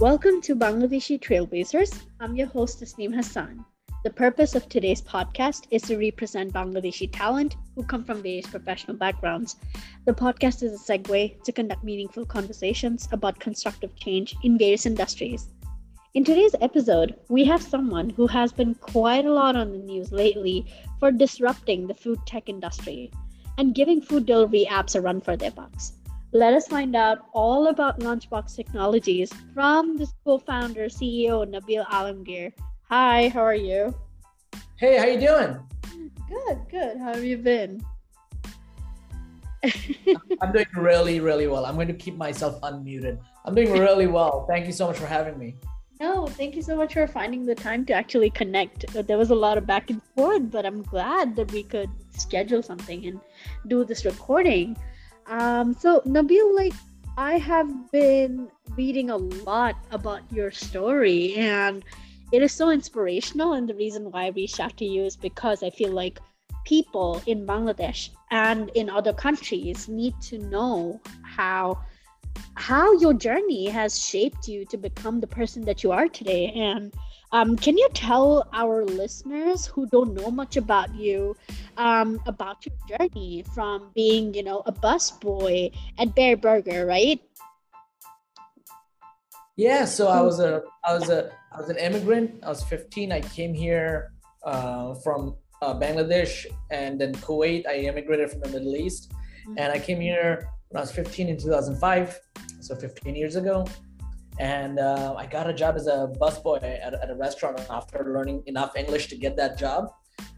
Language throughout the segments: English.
Welcome to Bangladeshi Trailblazers. I'm your host, Tasneem Hassan. The purpose of today's podcast is to represent Bangladeshi talent who come from various professional backgrounds. The podcast is a segue to conduct meaningful conversations about constructive change in various industries. In today's episode, we have someone who has been quite a lot on the news lately for disrupting the food tech industry and giving food delivery apps a run for their bucks. Let us find out all about Lunchbox Technologies from the co-founder CEO Nabil Alamgir. Hi, how are you? Hey, how you doing? Good, good. How have you been? I'm doing really, really well. I'm going to keep myself unmuted. I'm doing really well. Thank you so much for having me. No, thank you so much for finding the time to actually connect. There was a lot of back and forth, but I'm glad that we could schedule something and do this recording. Um, so Nabil, like I have been reading a lot about your story and it is so inspirational and the reason why I reached out to you is because I feel like people in Bangladesh and in other countries need to know how how your journey has shaped you to become the person that you are today. And um, can you tell our listeners who don't know much about you um, about your journey from being, you know, a busboy at Bareburger, right? Yeah, so I was a I was a I was an immigrant. I was 15. I came here uh, from uh, Bangladesh and then Kuwait. I immigrated from the Middle East, mm-hmm. and I came here when I was 15 in 2005, so 15 years ago and uh, I got a job as a busboy at, at, a restaurant after learning enough English to get that job.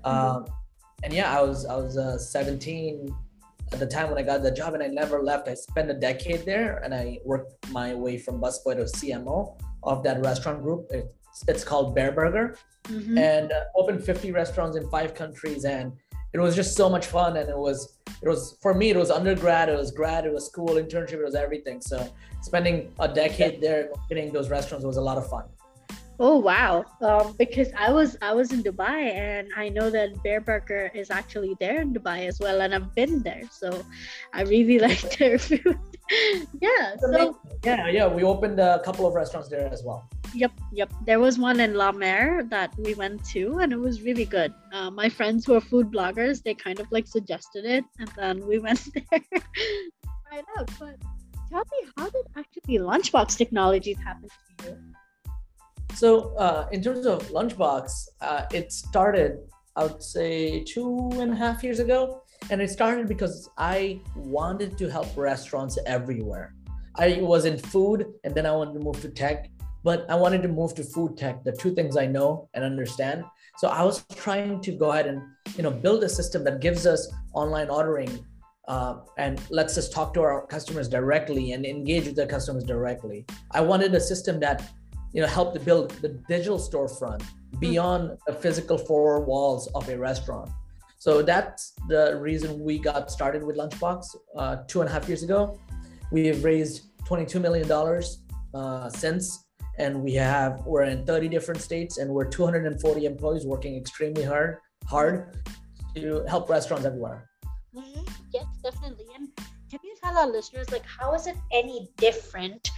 Mm-hmm. Um, and yeah, I was I was uh, 17 at the time when I got the job, and I never left. I spent a decade there, and I worked my way from busboy to CMO of that restaurant group. It's, it's called Bareburger, mm-hmm. and uh, opened 50 restaurants in five countries, and it was just so much fun and it was it was for me it was undergrad it was grad it was school internship it was everything. So spending a decade there getting those restaurants was a lot of fun oh wow um, because i was i was in dubai and i know that Bareburger is actually there in dubai as well and i've been there so i really like their food yeah so yeah yeah we opened a couple of restaurants there as well Yep, yep. There was one in La Mer that we went to, and it was really good. Uh, my friends who are food bloggers, they kind of like suggested it, and then we went there right out. But tell me, how did actually Lunchbox Technologies happen to you? So, uh, in terms of Lunchbox, uh, it started, I would say, two and a half years ago. And it started because I wanted to help restaurants everywhere. I was in food and then I wanted to move to tech but I wanted to move to food tech, the two things I know and understand. So I was trying to go ahead and you know build a system that gives us online ordering uh, and lets us talk to our customers directly and engage with the customers directly. I wanted a system that you know help to build the digital storefront beyond the physical four walls of a restaurant. So that's the reason we got started with Lunchbox uh, two and a half years ago. We have raised $22 million uh, since and we have we're in 30 different states and we're 240 employees working extremely hard hard to help restaurants everywhere mm-hmm. Tell our listeners like how is it any different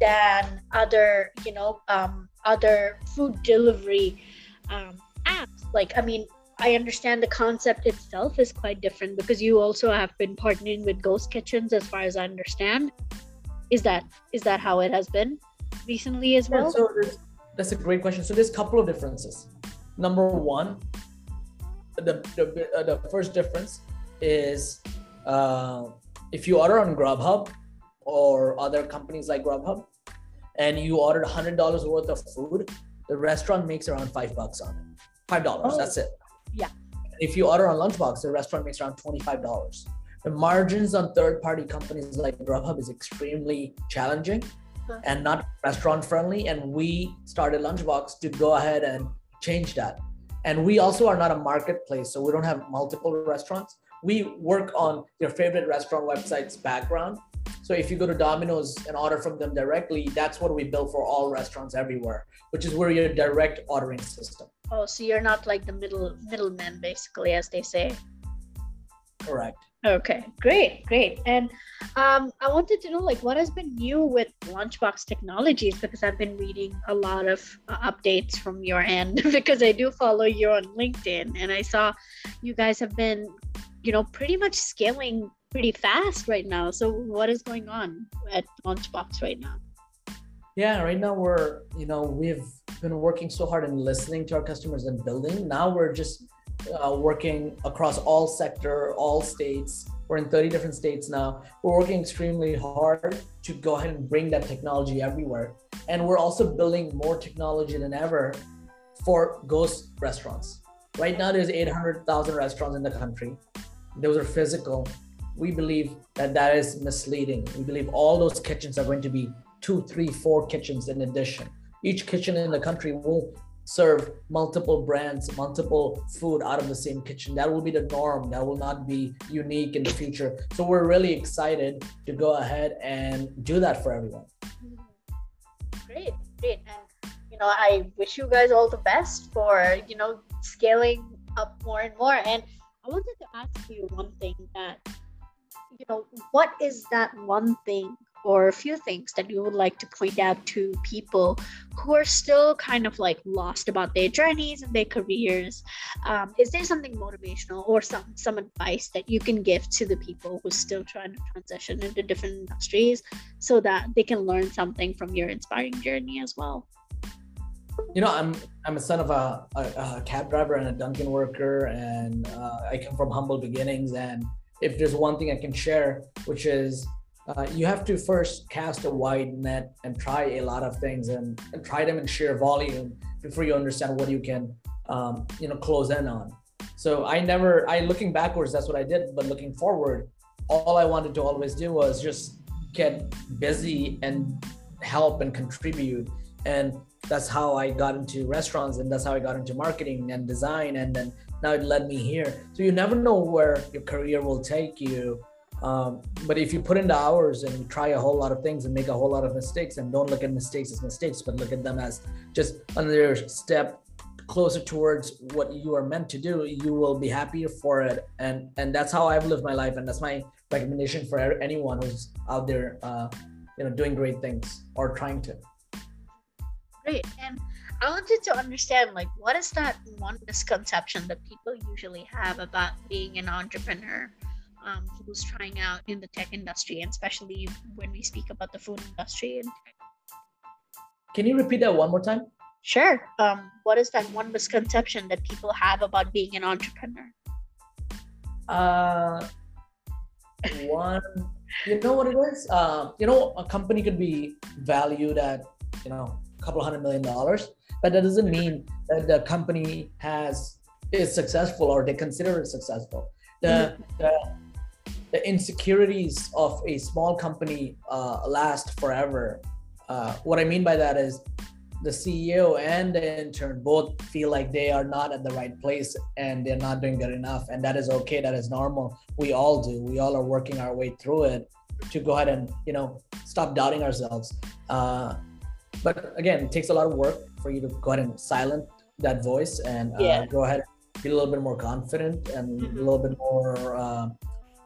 than other you know um, other food delivery um, apps like i mean i understand the concept itself is quite different because you also have been partnering with ghost kitchens as far as i understand is that is that how it has been recently as well? So that's a great question. So there's a couple of differences. Number one, the the, uh, the first difference is uh, if you order on Grubhub or other companies like Grubhub, and you ordered hundred dollars worth of food, the restaurant makes around five bucks on it. Five dollars. Oh, that's it. Yeah. If you order on Lunchbox, the restaurant makes around twenty-five dollars. The margins on third-party companies like Grubhub is extremely challenging and not restaurant friendly. And we started Lunchbox to go ahead and change that. And we also are not a marketplace, so we don't have multiple restaurants. We work on your favorite restaurant website's background. So if you go to Domino's and order from them directly, that's what we build for all restaurants everywhere, which is where your direct ordering system. Oh, so you're not like the middle middleman, basically, as they say. Correct. Okay, great, great. And um, I wanted to know, like, what has been new with Lunchbox Technologies? Because I've been reading a lot of uh, updates from your end because I do follow you on LinkedIn, and I saw you guys have been, you know, pretty much scaling pretty fast right now. So, what is going on at Lunchbox right now? Yeah, right now we're, you know, we've been working so hard and listening to our customers and building. Now we're just uh, working across all sector, all states. We're in 30 different states now. We're working extremely hard to go ahead and bring that technology everywhere. And we're also building more technology than ever for ghost restaurants. Right now, there's 800,000 restaurants in the country. Those are physical. We believe that that is misleading. We believe all those kitchens are going to be two, three, four kitchens in addition. Each kitchen in the country will serve multiple brands, multiple food out of the same kitchen. That will be the norm. That will not be unique in the future. So we're really excited to go ahead and do that for everyone. Great, great. And you know, I wish you guys all the best for, you know, scaling up more and more. And I wanted to ask you one thing that, you know, what is that one thing or a few things that you would like to point out to people who are still kind of like lost about their journeys and their careers? Um, is there something motivational or some some advice that you can give to the people who are still trying to transition into different industries so that they can learn something from your inspiring journey as well you know i'm i'm a son of a, a, a cab driver and a dunkin worker and uh, i come from humble beginnings. And if there's one thing i can share which is uh, you have to first cast a wide net and try a lot of things and, and try them in sheer volume before you understand what you can um, you know close in on. So i never i looking backwards that's what i did. But looking forward all i wanted to always do was just get busy and help and contribute. And that's how i got into restaurants and that's how i got into marketing and design and then now it led me here so you never know where your career will take you um, but if you put in the hours and you try a whole lot of things and make a whole lot of mistakes and don't look at mistakes as mistakes, but look at them as just another step closer towards what you are meant to do, you will be happier for it. And and that's how I've lived my life, and that's my recommendation for anyone who's out there, uh, you know, doing great things or trying to. Great, and I wanted to understand, like, what is that one misconception that people usually have about being an entrepreneur? um, who's trying out in the tech industry, and especially when we speak about the food industry. And Can you repeat that one more time? Sure. Um, what is that one misconception that people have about being an entrepreneur? Uh, one, you know what it is? Uh, you know, a company could be valued at, you know, couple hundred million dollars, but that doesn't mean that the company has is successful or they consider it successful. The, the the insecurities of a small company uh, last forever. Uh, what I mean by that is the CEO and the intern both feel like they are not at the right place and they're not doing good enough. And that is okay. That is normal. We all do. We all are working our way through it to go ahead and, you know, stop doubting ourselves. Uh, but again, it takes a lot of work for you to go ahead and silence that voice and uh, yeah. go ahead and be a little bit more confident and mm-hmm. a little bit more uh,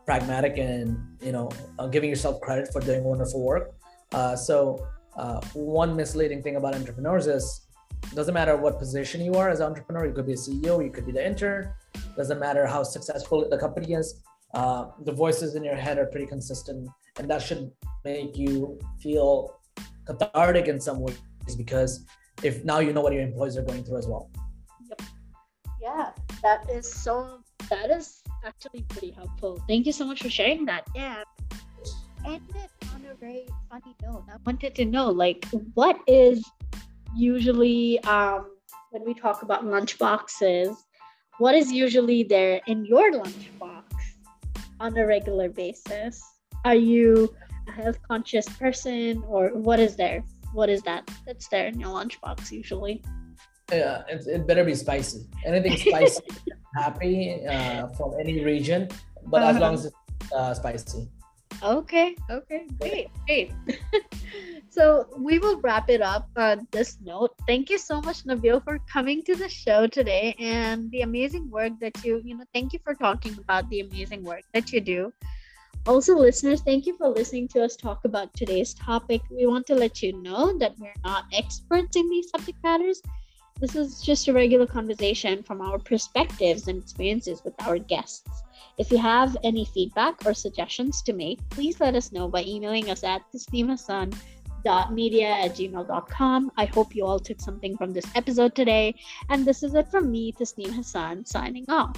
pragmatic and you know uh, giving yourself credit for doing wonderful work. Uh, so uh, one misleading thing about entrepreneurs is doesn't matter what position you are as an entrepreneur. You could be a CEO, you could be the intern. Doesn't matter how successful the company is. Uh, the voices in your head are pretty consistent, and that should make you feel cathartic in some ways because if now you know what your employees are going through as well. Yep. Yeah, that is so. That is actually pretty helpful. Thank you so much for sharing that. Yeah, and ended on a very funny note. I wanted to know, like, what is usually um, when we talk about lunch boxes, what is usually there in your lunch box on a regular basis? Are you a health conscious person, or what is there? What is that that's there in your lunchbox usually? Yeah, it, it better be spicy. Anything spicy, happy uh, from any region, but uh-huh. as long as it's uh, spicy. Okay, okay, great, great. so we will wrap it up on this note. Thank you so much, Nabil, for coming to the show today and the amazing work that you, you know, thank you for talking about the amazing work that you do. Also, listeners, thank you for listening to us talk about today's topic. We want to let you know that we're not experts in these subject matters. This is just a regular conversation from our perspectives and experiences with our guests. If you have any feedback or suggestions to make, please let us know by emailing us at tasneemhassan.media at gmail.com. I hope you all took something from this episode today. And this is it from me, Tasneem Hassan, signing off.